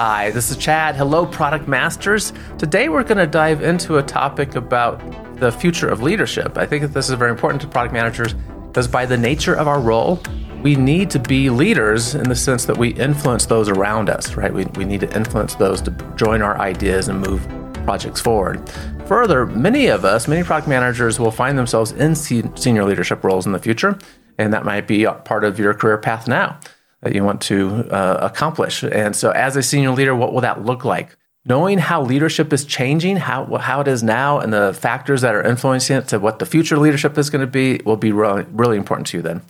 Hi, this is Chad. Hello, Product Masters. Today we're going to dive into a topic about the future of leadership. I think that this is very important to product managers because, by the nature of our role, we need to be leaders in the sense that we influence those around us, right? We, we need to influence those to join our ideas and move projects forward. Further, many of us, many product managers, will find themselves in senior leadership roles in the future, and that might be part of your career path now that you want to uh, accomplish. And so, as a senior leader, what will that look like? Knowing how leadership is changing, how, how it is now, and the factors that are influencing it to what the future leadership is going to be will be really, really important to you then.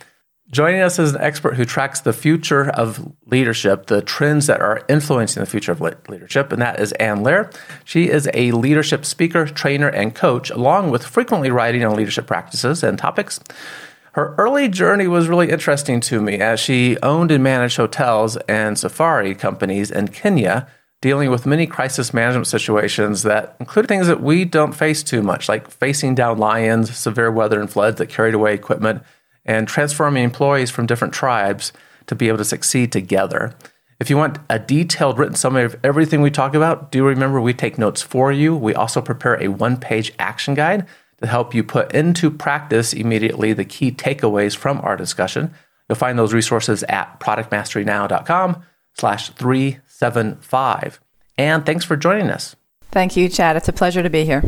Joining us is an expert who tracks the future of leadership, the trends that are influencing the future of leadership, and that is Ann Loehr. She is a leadership speaker, trainer, and coach, along with frequently writing on leadership practices and topics. Her early journey was really interesting to me as she owned and managed hotels and safari companies in Kenya, dealing with many crisis management situations that include things that we don't face too much, like facing down lions, severe weather and floods that carried away equipment, and transforming employees from different tribes to be able to succeed together. If you want a detailed written summary of everything we talk about, do remember we take notes for you. We also prepare a one page action guide to help you put into practice immediately the key takeaways from our discussion. You'll find those resources at productmasterynow.com slash 375. And thanks for joining us. Thank you, Chad. It's a pleasure to be here.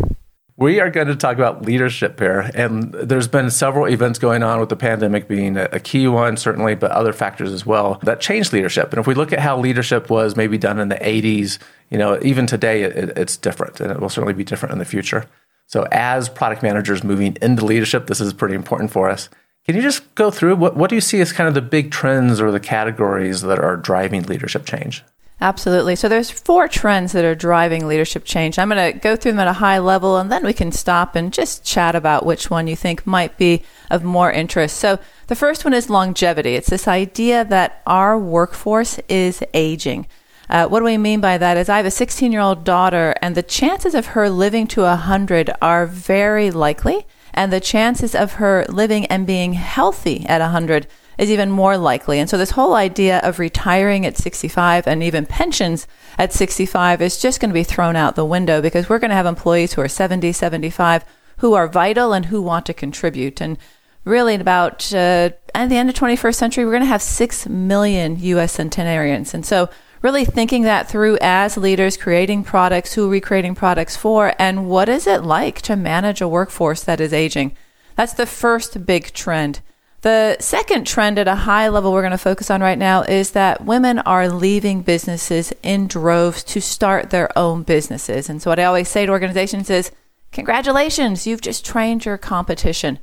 We are going to talk about leadership here. And there's been several events going on with the pandemic being a key one, certainly, but other factors as well that changed leadership. And if we look at how leadership was maybe done in the 80s, you know, even today it, it's different and it will certainly be different in the future. So, as product managers moving into leadership, this is pretty important for us. Can you just go through what, what do you see as kind of the big trends or the categories that are driving leadership change? Absolutely. So there's four trends that are driving leadership change. I'm going to go through them at a high level and then we can stop and just chat about which one you think might be of more interest. So the first one is longevity. It's this idea that our workforce is aging. Uh, what do we mean by that? Is I have a 16 year old daughter, and the chances of her living to 100 are very likely, and the chances of her living and being healthy at 100 is even more likely. And so, this whole idea of retiring at 65 and even pensions at 65 is just going to be thrown out the window because we're going to have employees who are 70, 75 who are vital and who want to contribute. And really, about uh, at the end of 21st century, we're going to have 6 million U.S. centenarians. And so, really thinking that through as leaders, creating products, who are we creating products for, and what is it like to manage a workforce that is aging? That's the first big trend. The second trend at a high level we're going to focus on right now is that women are leaving businesses in droves to start their own businesses. And so what I always say to organizations is, congratulations, you've just trained your competition.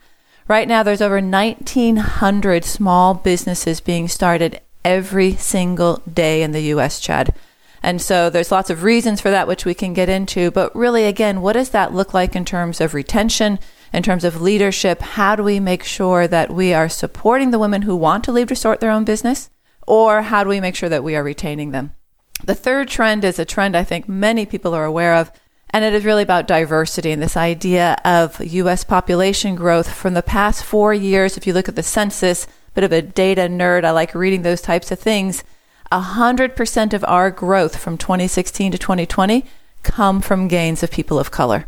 Right now, there's over 1,900 small businesses being started every single day in the US, Chad. And so there's lots of reasons for that, which we can get into. But really, again, what does that look like in terms of retention, in terms of leadership? How do we make sure that we are supporting the women who want to leave to start their own business? Or how do we make sure that we are retaining them? The third trend is a trend I think many people are aware of, and it is really about diversity and this idea of U.S. population growth from the past four years. If you look at the census, bit of a data nerd. I like reading those types of things. 100% of our growth from 2016 to 2020 come from gains of people of color.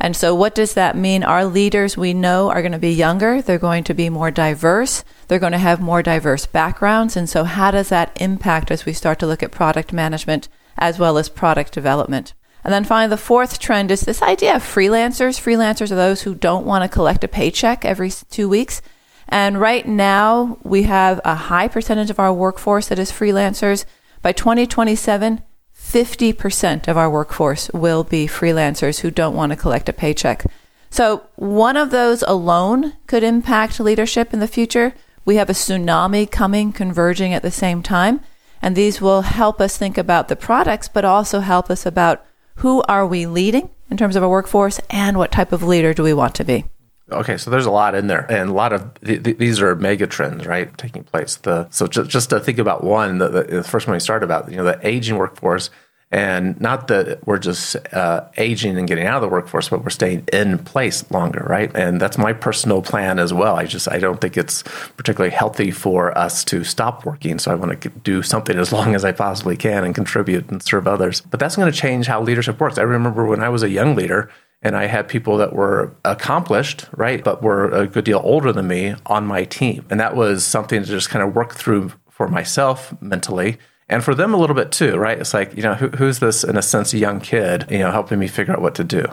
And so, what does that mean? Our leaders we know are going to be younger. They're going to be more diverse. They're going to have more diverse backgrounds. And so, how does that impact as we start to look at product management as well as product development? And then finally, the fourth trend is this idea of freelancers. Freelancers are those who don't want to collect a paycheck every two weeks. And right now, we have a high percentage of our workforce that is freelancers. By 2027, 50% of our workforce will be freelancers who don't want to collect a paycheck. So, one of those alone could impact leadership in the future. We have a tsunami coming, converging at the same time. And these will help us think about the products, but also help us about who are we leading in terms of our workforce and what type of leader do we want to be. Okay, so there's a lot in there, and a lot of th- th- these are mega trends, right, taking place. The so just just to think about one, the, the first one we started about, you know, the aging workforce, And not that we're just uh, aging and getting out of the workforce, but we're staying in place longer, right? And that's my personal plan as well. I just I don't think it's particularly healthy for us to stop working. So I want to do something as long as I possibly can and contribute and serve others. But that's going to change how leadership works. I remember when I was a young leader, and I had people that were accomplished, right, but were a good deal older than me on my team. And that was something to just kind of work through for myself mentally and for them a little bit too, right? It's like, you know, who, who's this in a sense a young kid, you know, helping me figure out what to do.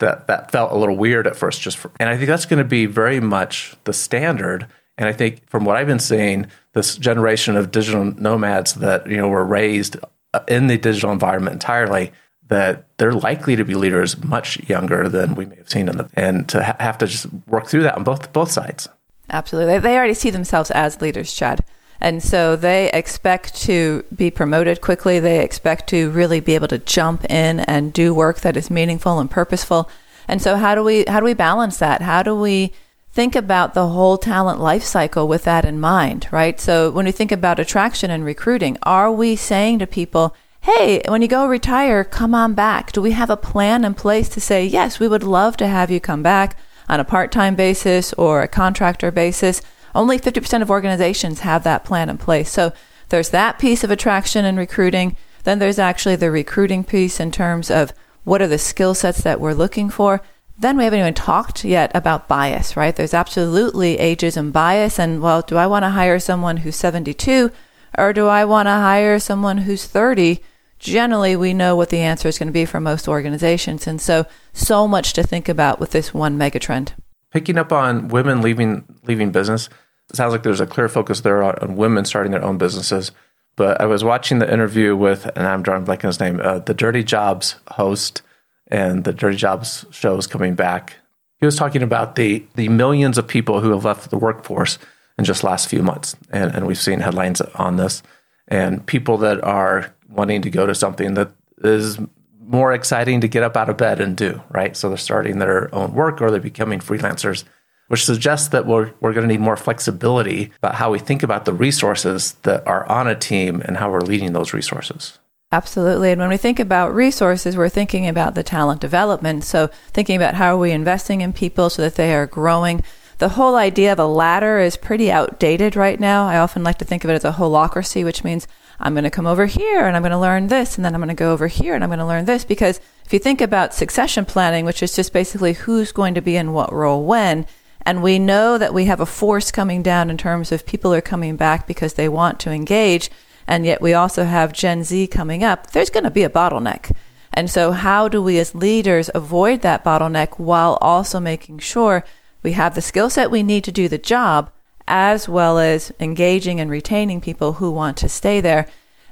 That that felt a little weird at first, just for, and I think that's going to be very much the standard. And I think from what I've been seeing, this generation of digital nomads that you know were raised uh, in the digital environment entirely, that they're likely to be leaders much younger than we may have seen in the, and to ha- have to just work through that on both both sides. Absolutely, they already see themselves as leaders, Chad. And so they expect to be promoted quickly. They expect to really be able to jump in and do work that is meaningful and purposeful. And so how do we how do we balance that? How do we think about the whole talent life cycle with that in mind, right? So when we think about attraction and recruiting, are we saying to people, "Hey, when you go retire, come on back." Do we have a plan in place to say, "Yes, we would love to have you come back on a part-time basis or a contractor basis?" Only 50% of organizations have that plan in place. So there's that piece of attraction and recruiting. Then there's actually the recruiting piece in terms of what are the skill sets that we're looking for. Then we haven't even talked yet about bias, right? There's absolutely ageism bias. And well, do I want to hire someone who's 72 or do I want to hire someone who's 30? Generally, we know what the answer is going to be for most organizations. And so, so much to think about with this one megatrend. Picking up on women leaving leaving business, it sounds like there's a clear focus there on, on, women starting their own businesses. But I was watching the interview with, and I'm drawing blank on his name, uh, the Dirty Jobs host, and the Dirty Jobs show is coming back. He was talking about the the millions of people who have left the workforce in just last few months, and, and we've seen headlines on this, and people that are wanting to go to something that is more exciting to get up out of bed and do, right? So they're starting their own work or they're becoming freelancers, which suggests that we're, we're going to need more flexibility about how we think about the resources that are on a team and how we're leading those resources. Absolutely. And when we think about resources, we're thinking about the talent development. So thinking about how are we investing in people so that they are growing. The whole idea of a ladder is pretty outdated right now. I often like to think of it as a holacracy, which means I'm going to come over here and I'm going to learn this, and then I'm going to go over here and I'm going to learn this. Because if you think about succession planning, which is just basically who's going to be in what role when, and we know that we have a force coming down in terms of people are coming back because they want to engage, and yet we also have Gen Z coming up, there's going to be a bottleneck. And so, how do we as leaders avoid that bottleneck while also making sure we have the skill set we need to do the job, as well as engaging and retaining people who want to stay there.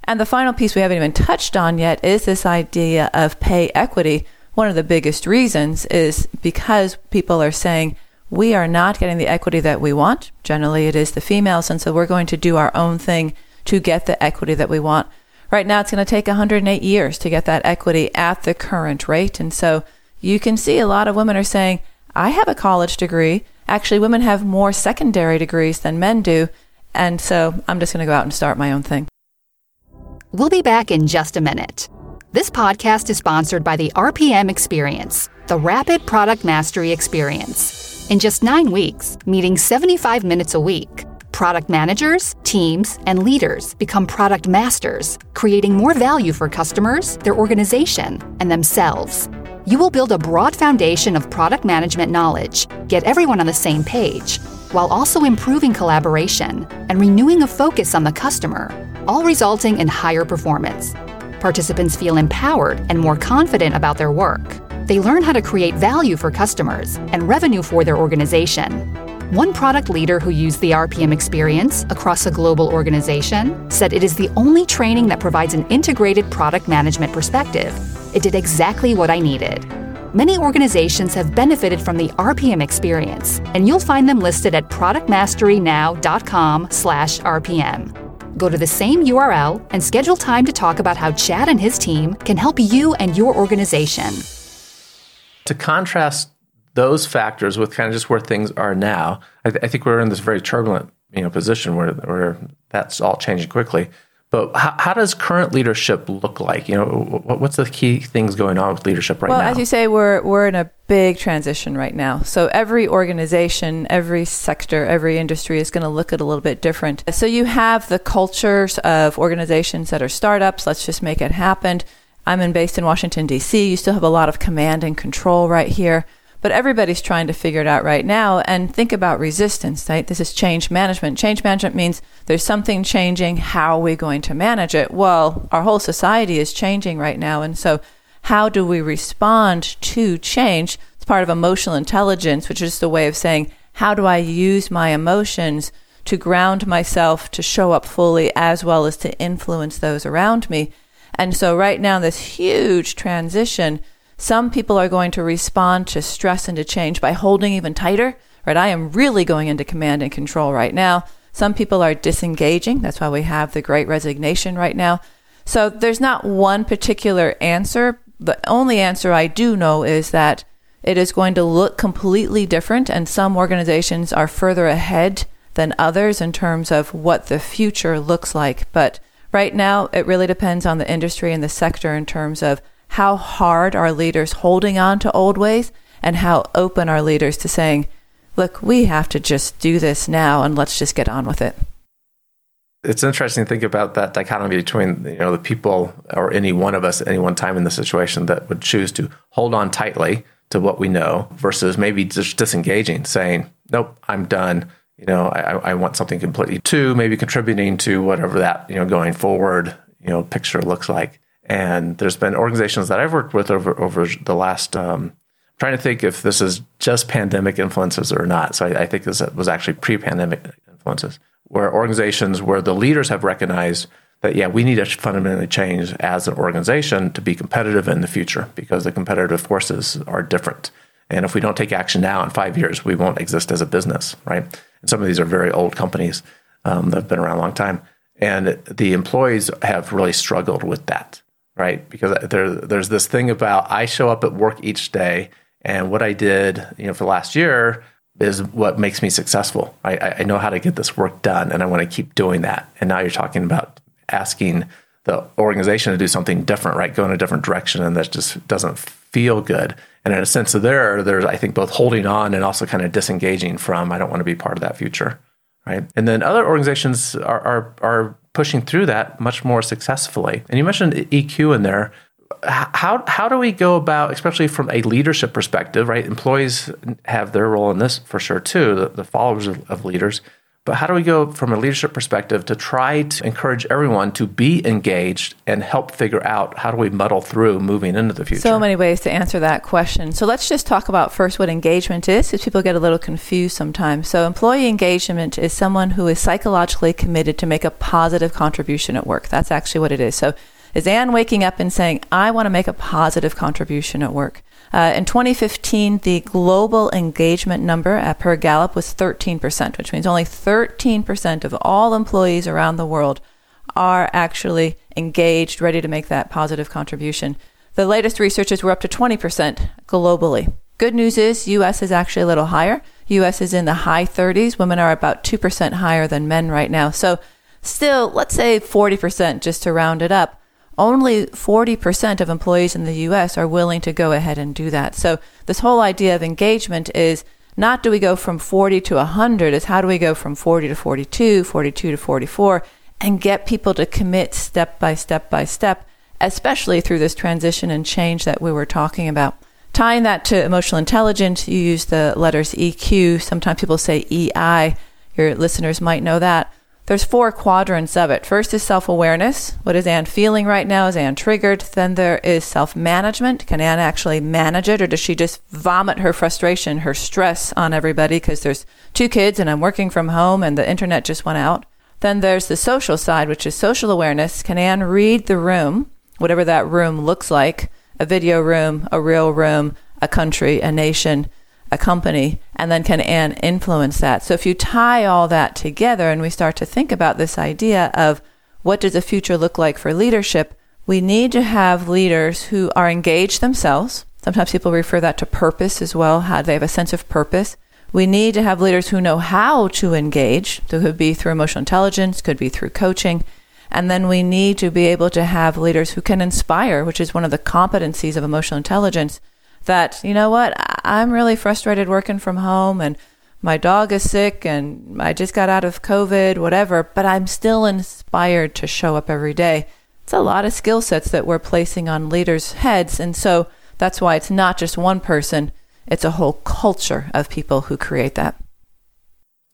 And the final piece we haven't even touched on yet is this idea of pay equity. One of the biggest reasons is because people are saying, we are not getting the equity that we want. Generally, it is the females. And so we're going to do our own thing to get the equity that we want. Right now, it's going to take 108 years to get that equity at the current rate. And so you can see a lot of women are saying, I have a college degree. Actually, women have more secondary degrees than men do. And so I'm just going to go out and start my own thing. We'll be back in just a minute. This podcast is sponsored by the RPM Experience, the Rapid Product Mastery Experience. In just nine weeks, meeting 75 minutes a week, product managers, teams, and leaders become product masters, creating more value for customers, their organization, and themselves you will build a broad foundation of product management knowledge, get everyone on the same page, while also improving collaboration and renewing a focus on the customer, all resulting in higher performance. Participants feel empowered and more confident about their work. They learn how to create value for customers and revenue for their organization. One product leader who used the RPM experience across a global organization said it is the only training that provides an integrated product management perspective it did exactly what I needed. Many organizations have benefited from the RPM experience, and you'll find them listed at productmasterynow.com/rpm. Go to the same URL and schedule time to talk about how Chad and his team can help you and your organization. To contrast those factors with kind of just where things are now, I, th- I think we're in this very turbulent you know position where where that's all changing quickly. But how, how, does current leadership look like? You know, what's the key things going on with leadership right well, now? Well, as you say, we're we're in a big transition right now. So every organization, every sector, every industry is going to look at a little bit different. So you have the cultures of organizations that are startups. Let's just make it happen. I'm in, based in Washington D.C. You still have a lot of command and control right here. But everybody's trying to figure it out right now and think about resistance, right? This is change management. Change management means there's something changing. How are we going to manage it? Well, our whole society is changing right now. And so, how do we respond to change? It's part of emotional intelligence, which is the way of saying, how do I use my emotions to ground myself to show up fully as well as to influence those around me? And so, right now, this huge transition some people are going to respond to stress and to change by holding even tighter, right? I am really going into command and control right now. Some people are disengaging. That's why we have the great resignation right now. So there's not one particular answer. The only answer I do know is that it is going to look completely different, and some organizations are further ahead than others in terms of what the future looks like. But right now, it really depends on the industry and the sector in terms of how hard are leaders holding on to old ways and how open are leaders to saying, look, we have to just do this now and let's just get on with it. It's interesting to think about that dichotomy between you know the people or any one of us at any one time in the situation that would choose to hold on tightly to what we know versus maybe just disengaging, saying, "Nope, I'm done." You know, I, I want something completely to maybe contributing to whatever that you know going forward you know picture looks like. And there's been organizations that I've worked with over over the last. Um, trying to think if this is just pandemic influences or not. So I, I think this was actually pre-pandemic influences, where organizations where the leaders have recognized that yeah, we need to fundamentally change as an organization to be competitive in the future because the competitive forces are different. And if we don't take action now in five years, we won't exist as a business, right? And some of these are very old companies um, that have been around a long time. And the employees have really struggled with that right? Because there, there's this thing about I show up at work each day, and what I did, you know, for the last year is what makes me successful. I, I know how to get this work done, and I want to keep doing that. And now you're talking about asking the organization to do something different, right? Go in a different direction, and that just doesn't feel good. And in a sense of there, there's I think both holding on and also kind of disengaging from I don't want to be part of that future, right? And then other organizations are are, are pushing through that much more successfully. And you mentioned EQ in there. How how do we go about, especially from a leadership perspective, right? Employees have their role in this for sure too, the, the followers of, of leaders. But how do we go from a leadership perspective to try to encourage everyone to be engaged and help figure out how do we muddle through moving into the future? So many ways to answer that question. So let's just talk about first what engagement is, because people get a little confused sometimes. So employee engagement is someone who is psychologically committed to make a positive contribution at work. That's actually what it is. So is Ann waking up and saying, I want to make a positive contribution at work? Uh, in 2015, the global engagement number at per Gallup was 13%, which means only 13% of all employees around the world are actually engaged, ready to make that positive contribution. The latest researches were up to 20% globally. Good news is US is actually a little higher. US is in the high 30s. Women are about 2% higher than men right now. So still, let's say 40% just to round it up only 40% of employees in the US are willing to go ahead and do that. So this whole idea of engagement is not do we go from 40 to 100, is how do we go from 40 to 42, 42 to 44, and get people to commit step by step by step, especially through this transition and change that we were talking about. Tying that to emotional intelligence, you use the letters EQ. Sometimes people say EI. Your listeners might know that. There's four quadrants of it. First is self awareness. What is Ann feeling right now? Is Ann triggered? Then there is self management. Can Ann actually manage it, or does she just vomit her frustration, her stress on everybody because there's two kids and I'm working from home and the internet just went out? Then there's the social side, which is social awareness. Can Ann read the room, whatever that room looks like a video room, a real room, a country, a nation? A company and then can Ann influence that? So if you tie all that together and we start to think about this idea of what does the future look like for leadership, we need to have leaders who are engaged themselves. Sometimes people refer that to purpose as well, how they have a sense of purpose. We need to have leaders who know how to engage. So could be through emotional intelligence, could be through coaching. And then we need to be able to have leaders who can inspire, which is one of the competencies of emotional intelligence. That, you know what, I'm really frustrated working from home and my dog is sick and I just got out of COVID, whatever, but I'm still inspired to show up every day. It's a lot of skill sets that we're placing on leaders' heads. And so that's why it's not just one person, it's a whole culture of people who create that.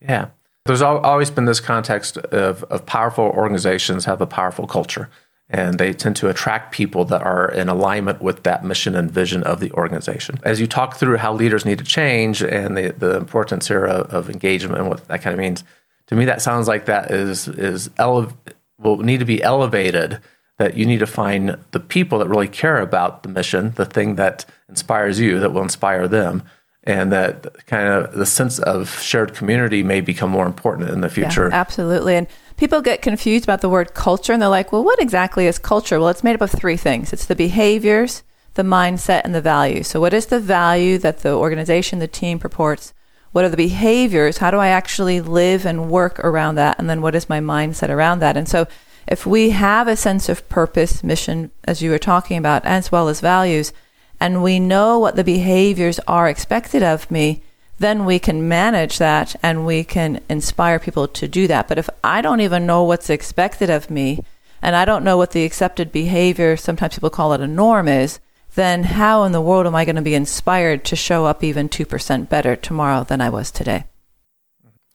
Yeah. There's always been this context of, of powerful organizations have a powerful culture, and they tend to attract people that are in alignment with that mission and vision of the organization. As you talk through how leaders need to change and the, the importance here of, of engagement and what that kind of means, to me, that sounds like that is is ele- will need to be elevated. That you need to find the people that really care about the mission, the thing that inspires you, that will inspire them and that kind of the sense of shared community may become more important in the future. Yeah, absolutely. And people get confused about the word culture and they're like, well, what exactly is culture? Well, it's made up of three things it's the behaviors, the mindset, and the value. So, what is the value that the organization, the team purports? What are the behaviors? How do I actually live and work around that? And then what is my mindset around that? And so, if we have a sense of purpose, mission, as you were talking about, as well as values, and we know what the behaviors are expected of me, then we can manage that and we can inspire people to do that. But if I don't even know what's expected of me and I don't know what the accepted behavior, sometimes people call it a norm, is, then how in the world am I going to be inspired to show up even 2% better tomorrow than I was today?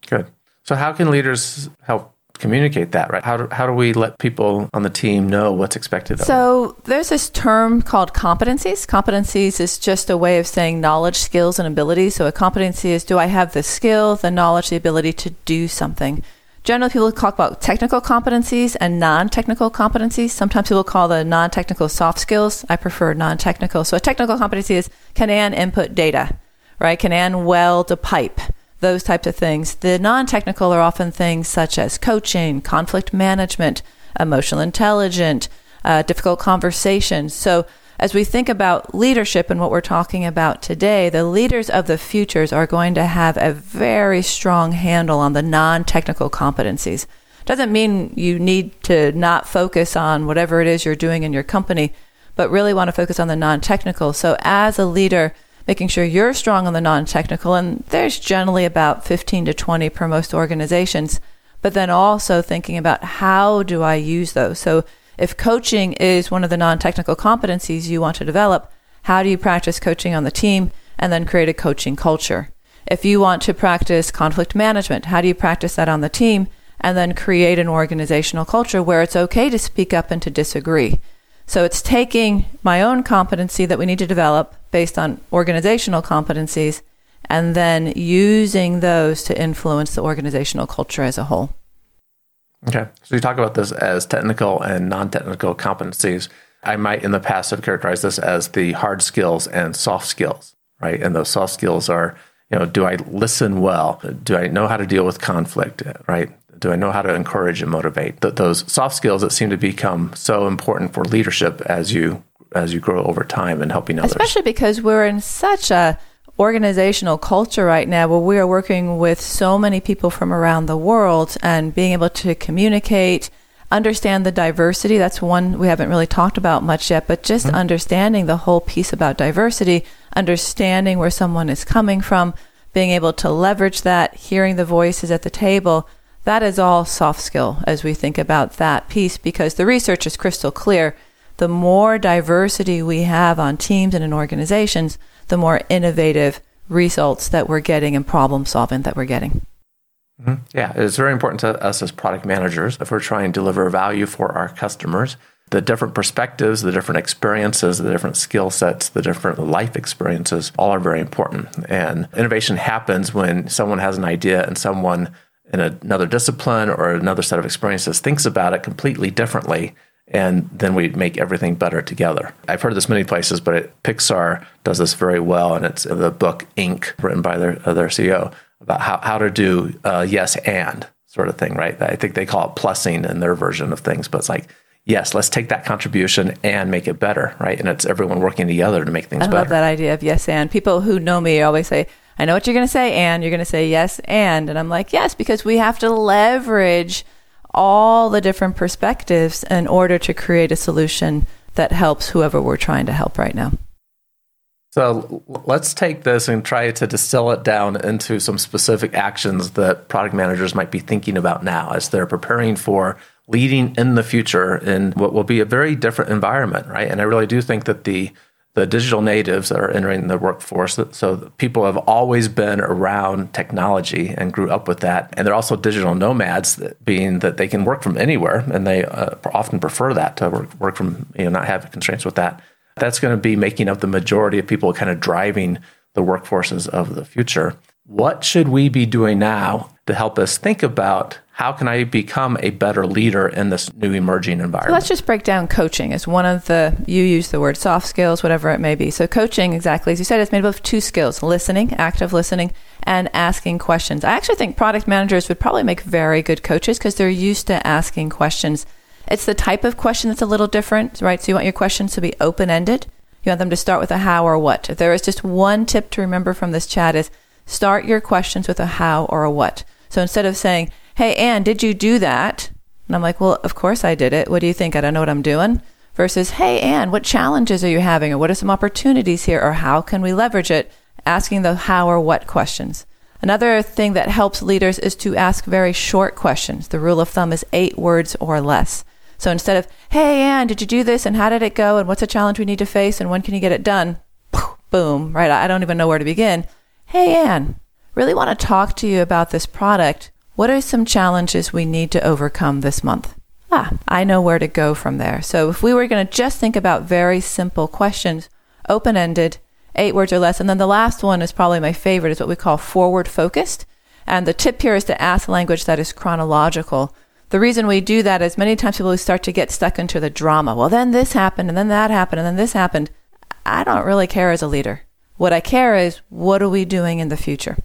Good. So, how can leaders help communicate that, right? How do, how do we let people on the team know what's expected of so, them? So, there's this term called competencies. Competencies is just a way of saying knowledge, skills, and abilities. So, a competency is do I have the skill, the knowledge, the ability to do something? Generally, people talk about technical competencies and non technical competencies. Sometimes people call the non technical soft skills. I prefer non technical. So, a technical competency is can Ann input data, right? Can Ann weld a pipe? Those types of things. The non technical are often things such as coaching, conflict management, emotional intelligence, uh, difficult conversations. So, as we think about leadership and what we're talking about today, the leaders of the futures are going to have a very strong handle on the non technical competencies. Doesn't mean you need to not focus on whatever it is you're doing in your company, but really want to focus on the non technical. So, as a leader, making sure you're strong on the non technical. And there's generally about 15 to 20 per most organizations. But then also thinking about how do I use those? So if coaching is one of the non technical competencies you want to develop, how do you practice coaching on the team and then create a coaching culture? If you want to practice conflict management, how do you practice that on the team and then create an organizational culture where it's okay to speak up and to disagree? So it's taking my own competency that we need to develop based on organizational competencies and then using those to influence the organizational culture as a whole. Okay. So you talk about this as technical and non technical competencies. I might in the past have characterized this as the hard skills and soft skills, right? And those soft skills are, you know, do I listen well? Do I know how to deal with conflict, right? Do I know how to encourage and motivate? Th- those soft skills that seem to become so important for leadership as you as you grow over time and helping others. Especially because we're in such a organizational culture right now where we are working with so many people from around the world and being able to communicate, understand the diversity. That's one we haven't really talked about much yet, but just mm-hmm. understanding the whole piece about diversity, understanding where someone is coming from, being able to leverage that, hearing the voices at the table that is all soft skill as we think about that piece because the research is crystal clear. The more diversity we have on teams and in organizations, the more innovative results that we're getting and problem solving that we're getting. Mm-hmm. Yeah, it's very important to us as product managers if we're trying to deliver value for our customers. The different perspectives, the different experiences, the different skill sets, the different life experiences all are very important. And innovation happens when someone has an idea and someone in another discipline or another set of experiences thinks about it completely differently and then we make everything better together. I've heard this many places, but it, Pixar does this very well, and it's the book Inc., written by their, uh, their CEO, about how, how to do uh, yes and sort of thing, right? I think they call it plussing in their version of things, but it's like, yes, let's take that contribution and make it better, right? And it's everyone working together to make things I better. I love that idea of yes and. People who know me always say, I know what you're going to say, and you're going to say yes, and. And I'm like, yes, because we have to leverage all the different perspectives in order to create a solution that helps whoever we're trying to help right now. So let's take this and try to distill it down into some specific actions that product managers might be thinking about now as they're preparing for leading in the future in what will be a very different environment, right? And I really do think that the the digital natives that are entering the workforce. So people have always been around technology and grew up with that. And they're also digital nomads, being that they can work from anywhere, and they uh, often prefer that to work, work from you know not have constraints with that. That's going to be making up the majority of people kind of driving the workforces of the future. What should we be doing now to help us think about how can I become a better leader in this new emerging environment? So let's just break down coaching as one of the, you use the word soft skills, whatever it may be. So coaching, exactly as you said, is made up of two skills, listening, active listening, and asking questions. I actually think product managers would probably make very good coaches because they're used to asking questions. It's the type of question that's a little different, right? So you want your questions to be open ended. You want them to start with a how or what. If there is just one tip to remember from this chat is start your questions with a how or a what. So instead of saying, hey, Ann, did you do that? And I'm like, well, of course I did it. What do you think? I don't know what I'm doing. Versus, hey, Ann, what challenges are you having? Or what are some opportunities here? Or how can we leverage it? Asking the how or what questions. Another thing that helps leaders is to ask very short questions. The rule of thumb is eight words or less. So instead of, hey, Ann, did you do this? And how did it go? And what's a challenge we need to face? And when can you get it done? Boom, right? I don't even know where to begin. Hey, Ann, really want to talk to you about this product. What are some challenges we need to overcome this month? Ah, I know where to go from there. So if we were going to just think about very simple questions, open ended, eight words or less, and then the last one is probably my favorite, is what we call forward focused. And the tip here is to ask language that is chronological. The reason we do that is many times people start to get stuck into the drama. Well, then this happened, and then that happened, and then this happened. I don't really care as a leader. What I care is what are we doing in the future?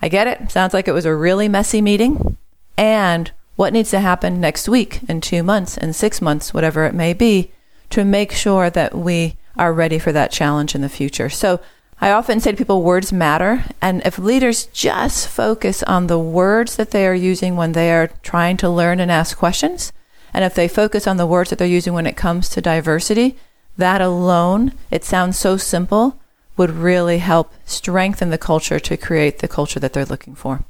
I get it. Sounds like it was a really messy meeting. And what needs to happen next week, in two months, in six months, whatever it may be, to make sure that we are ready for that challenge in the future. So I often say to people, words matter. And if leaders just focus on the words that they are using when they are trying to learn and ask questions, and if they focus on the words that they're using when it comes to diversity, that alone, it sounds so simple, would really help strengthen the culture to create the culture that they're looking for.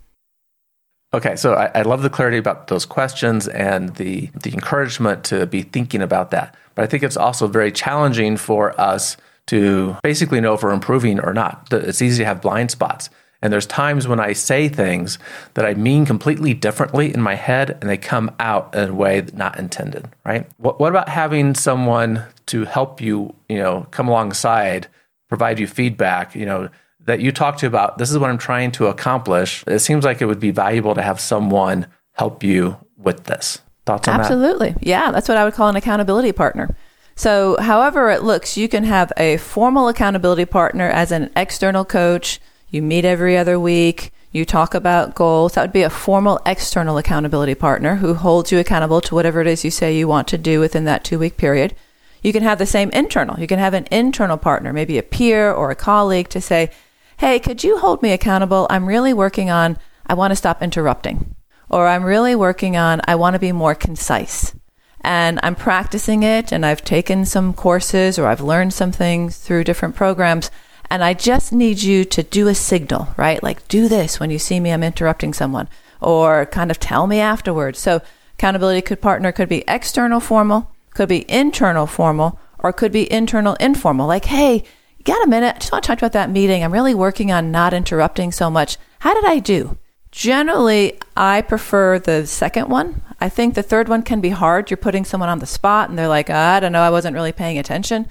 Okay, so I, I, love the clarity about those questions and the the encouragement to be thinking about that. But I think it's also very challenging for us to basically know if we're improving or not. It's easy to have blind spots. And there's times when I say things that I mean completely differently in my head and they come out in a way not intended, right? What, what about having someone to help you, you know, come alongside provide you feedback, you know, that you talk to about this is what I'm trying to accomplish. It seems like it would be valuable to have someone help you with this. Thoughts on Absolutely. that? Yeah, that's what I would call an accountability partner. So, however it looks, you can have a formal accountability partner as an external coach. You meet every other week. You talk about goals. That would be a formal external accountability partner who holds you accountable to whatever it is you say you want to do within that two week period. You can have the same internal. You can have an internal partner, maybe a peer or a colleague to say, Hey, could you hold me accountable? I'm really working on, I want to stop interrupting. Or I'm really working on, I want to be more concise. And I'm practicing it and I've taken some courses or I've learned some things through different programs. And I just need you to do a signal, right? Like, do this when you see me, I'm interrupting someone, or kind of tell me afterwards. So, accountability could partner could be external formal, could be internal formal or could be internal informal. Like, hey, got a minute? I just want to talk about that meeting. I'm really working on not interrupting so much. How did I do? Generally, I prefer the second one. I think the third one can be hard. You're putting someone on the spot and they're like, oh, I don't know, I wasn't really paying attention.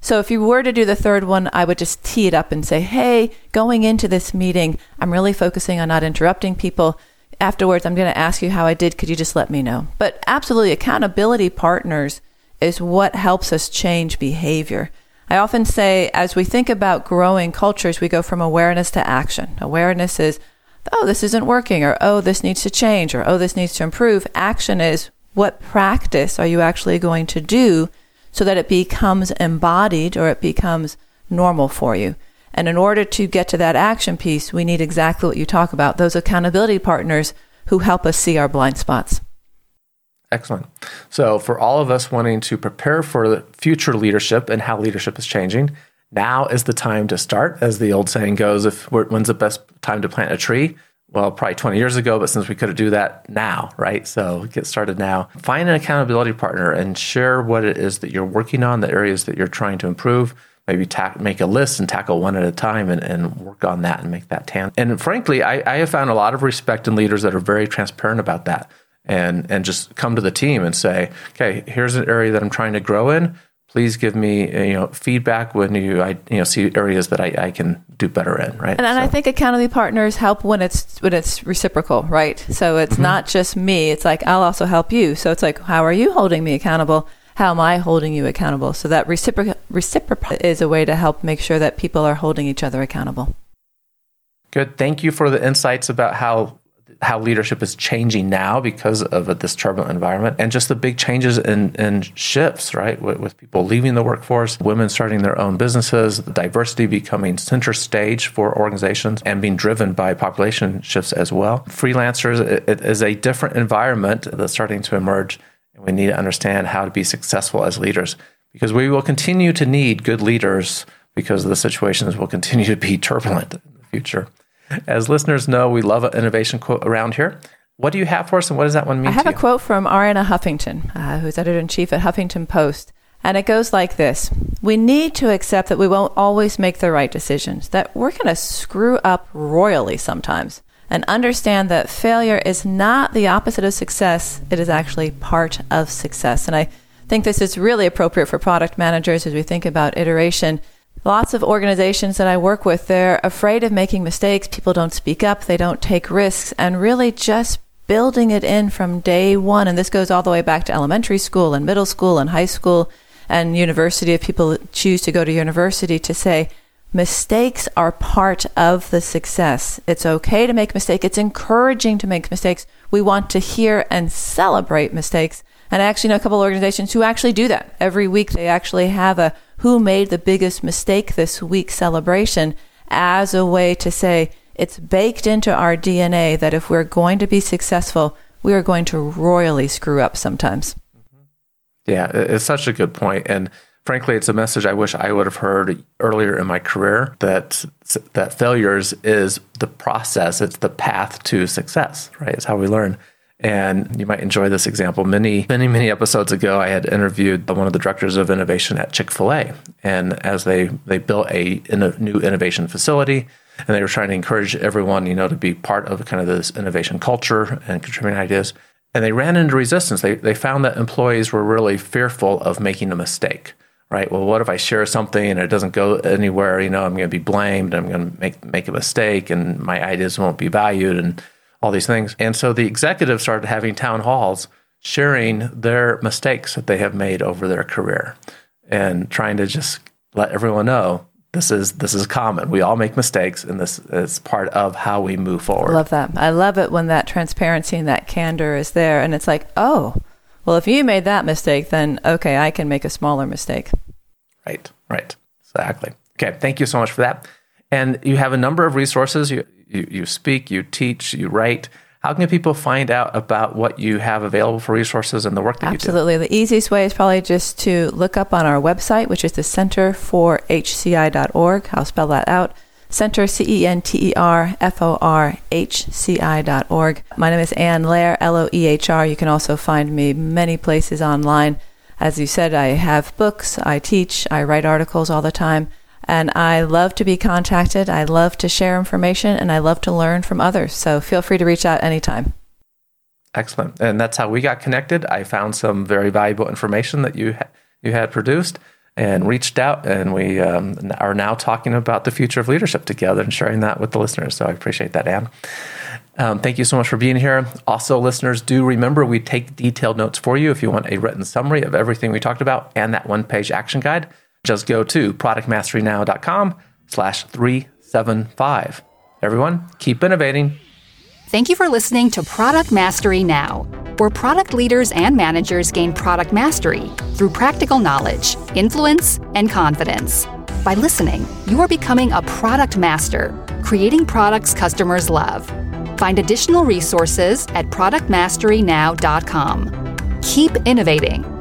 So if you were to do the third one, I would just tee it up and say, hey, going into this meeting, I'm really focusing on not interrupting people afterwards, I'm going to ask you how I did. Could you just let me know? But absolutely, accountability partners is what helps us change behavior. I often say, as we think about growing cultures, we go from awareness to action. Awareness is, oh, this isn't working, or oh, this needs to change, or oh, this needs to improve. Action is, what practice are you actually going to do so that it becomes embodied or it becomes normal for you? And in order to get to that action piece, we need exactly what you talk about those accountability partners who help us see our blind spots. Excellent. So, for all of us wanting to prepare for the future leadership and how leadership is changing, now is the time to start. As the old saying goes, if when's the best time to plant a tree? Well, probably 20 years ago, but since we could do that now, right? So get started now. Find an accountability partner and share what it is that you're working on, the areas that you're trying to improve. Maybe make a list and tackle one at a time and, and work on that and make that tan. And frankly, I, I have found a lot of respect in leaders that are very transparent about that and and just come to the team and say, okay, here's an area that I'm trying to grow in. Please give me you know feedback when you I you know see areas that I, I can do better in, right? And, and so. I think accountability partners help when it's when it's reciprocal, right? So it's mm-hmm. not just me. It's like I'll also help you. So it's like, how are you holding me accountable? How am I holding you accountable? So that reciprocal reciprocal is a way to help make sure that people are holding each other accountable. Good. Thank you for the insights about how how leadership is changing now because of this turbulent environment and just the big changes and, shifts, right? With, with, people leaving the workforce, women starting their own businesses, diversity becoming center stage for organizations and being driven by population shifts as well. Freelancers it, it is a different environment that's starting to emerge, and we need to understand how to be successful as leaders because we will continue to need good leaders because the situations will continue to be turbulent in the future. As listeners know, we love an innovation quote around here. What do you have for us, and what does that one mean? I have a quote from Arianna Huffington, uh, who's editor in chief at Huffington Post. And it goes like this We need to accept that we won't always make the right decisions, that we're going to screw up royally sometimes, and understand that failure is not the opposite of success, it is actually part of success. And I think this is really appropriate for product managers as we think about iteration lots of organizations that I work with, they're afraid of making mistakes. People don't speak up, they don't take risks, and really just building it in from day one. And this goes all the way back to elementary school and middle school and high school and university if people choose to go to university to say, mistakes are part of the success. It's okay to make mistakes. It's encouraging to make mistakes. We want to hear and celebrate mistakes. And I actually know a couple of organizations who actually do that. Every week they actually have a who made the biggest mistake this week celebration as a way to say it's baked into our DNA that if we're going to be successful, we are going to royally screw up sometimes. Mm-hmm. Yeah, it's such a good point. And frankly, it's a message I wish I would have heard earlier in my career that that failures is the process, it's the path to success, right? It's how we learn. And you might enjoy this example. Many, many, many episodes ago, I had interviewed one of the directors of innovation at Chick fil A. And as they, they built a, a new innovation facility, and they were trying to encourage everyone, you know, to be part of kind of this innovation culture and contributing ideas. And they ran into resistance. They, they found that employees were really fearful of making a mistake, right? Well, what if I share something and it doesn't go anywhere? You know, I'm going to be blamed. I'm going to make, make a mistake and my ideas won't be valued. And all these things. And so the executives started having town halls sharing their mistakes that they have made over their career and trying to just let everyone know this is this is common. We all make mistakes, and this is part of how we move forward. I love that. I love it when that transparency and that candor is there, and it's like, oh, well, if you made that mistake, then okay, I can make a smaller mistake. Right. Right. Exactly. Okay. Thank you so much for that. And you have a number of resources. You you, you speak, you teach, you write. How can people find out about what you have available for resources and the work that Absolutely. you do? Absolutely. The easiest way is probably just to look up on our website, which is the Center for HCI.org. I'll spell that out. Center, C E N T E R F O R H C I dot org. My name is Ann Loehr, L O E H R. You can also find me many places online. As you said, I have books, I teach, I write articles all the time. And I love to be contacted. I love to share information and I love to learn from others. So feel free to reach out anytime. Excellent. And that's how we got connected. I found some very valuable information that you, ha- you had produced and reached out. And we um, are now talking about the future of leadership together and sharing that with the listeners. So I appreciate that, Ann. Um, thank you so much for being here. Also, listeners, do remember we take detailed notes for you if you want a written summary of everything we talked about and that one page action guide. Just go to productmasterynow.com slash 375. Everyone, keep innovating. Thank you for listening to Product Mastery Now, where product leaders and managers gain product mastery through practical knowledge, influence, and confidence. By listening, you are becoming a product master, creating products customers love. Find additional resources at productmasterynow.com. keep innovating.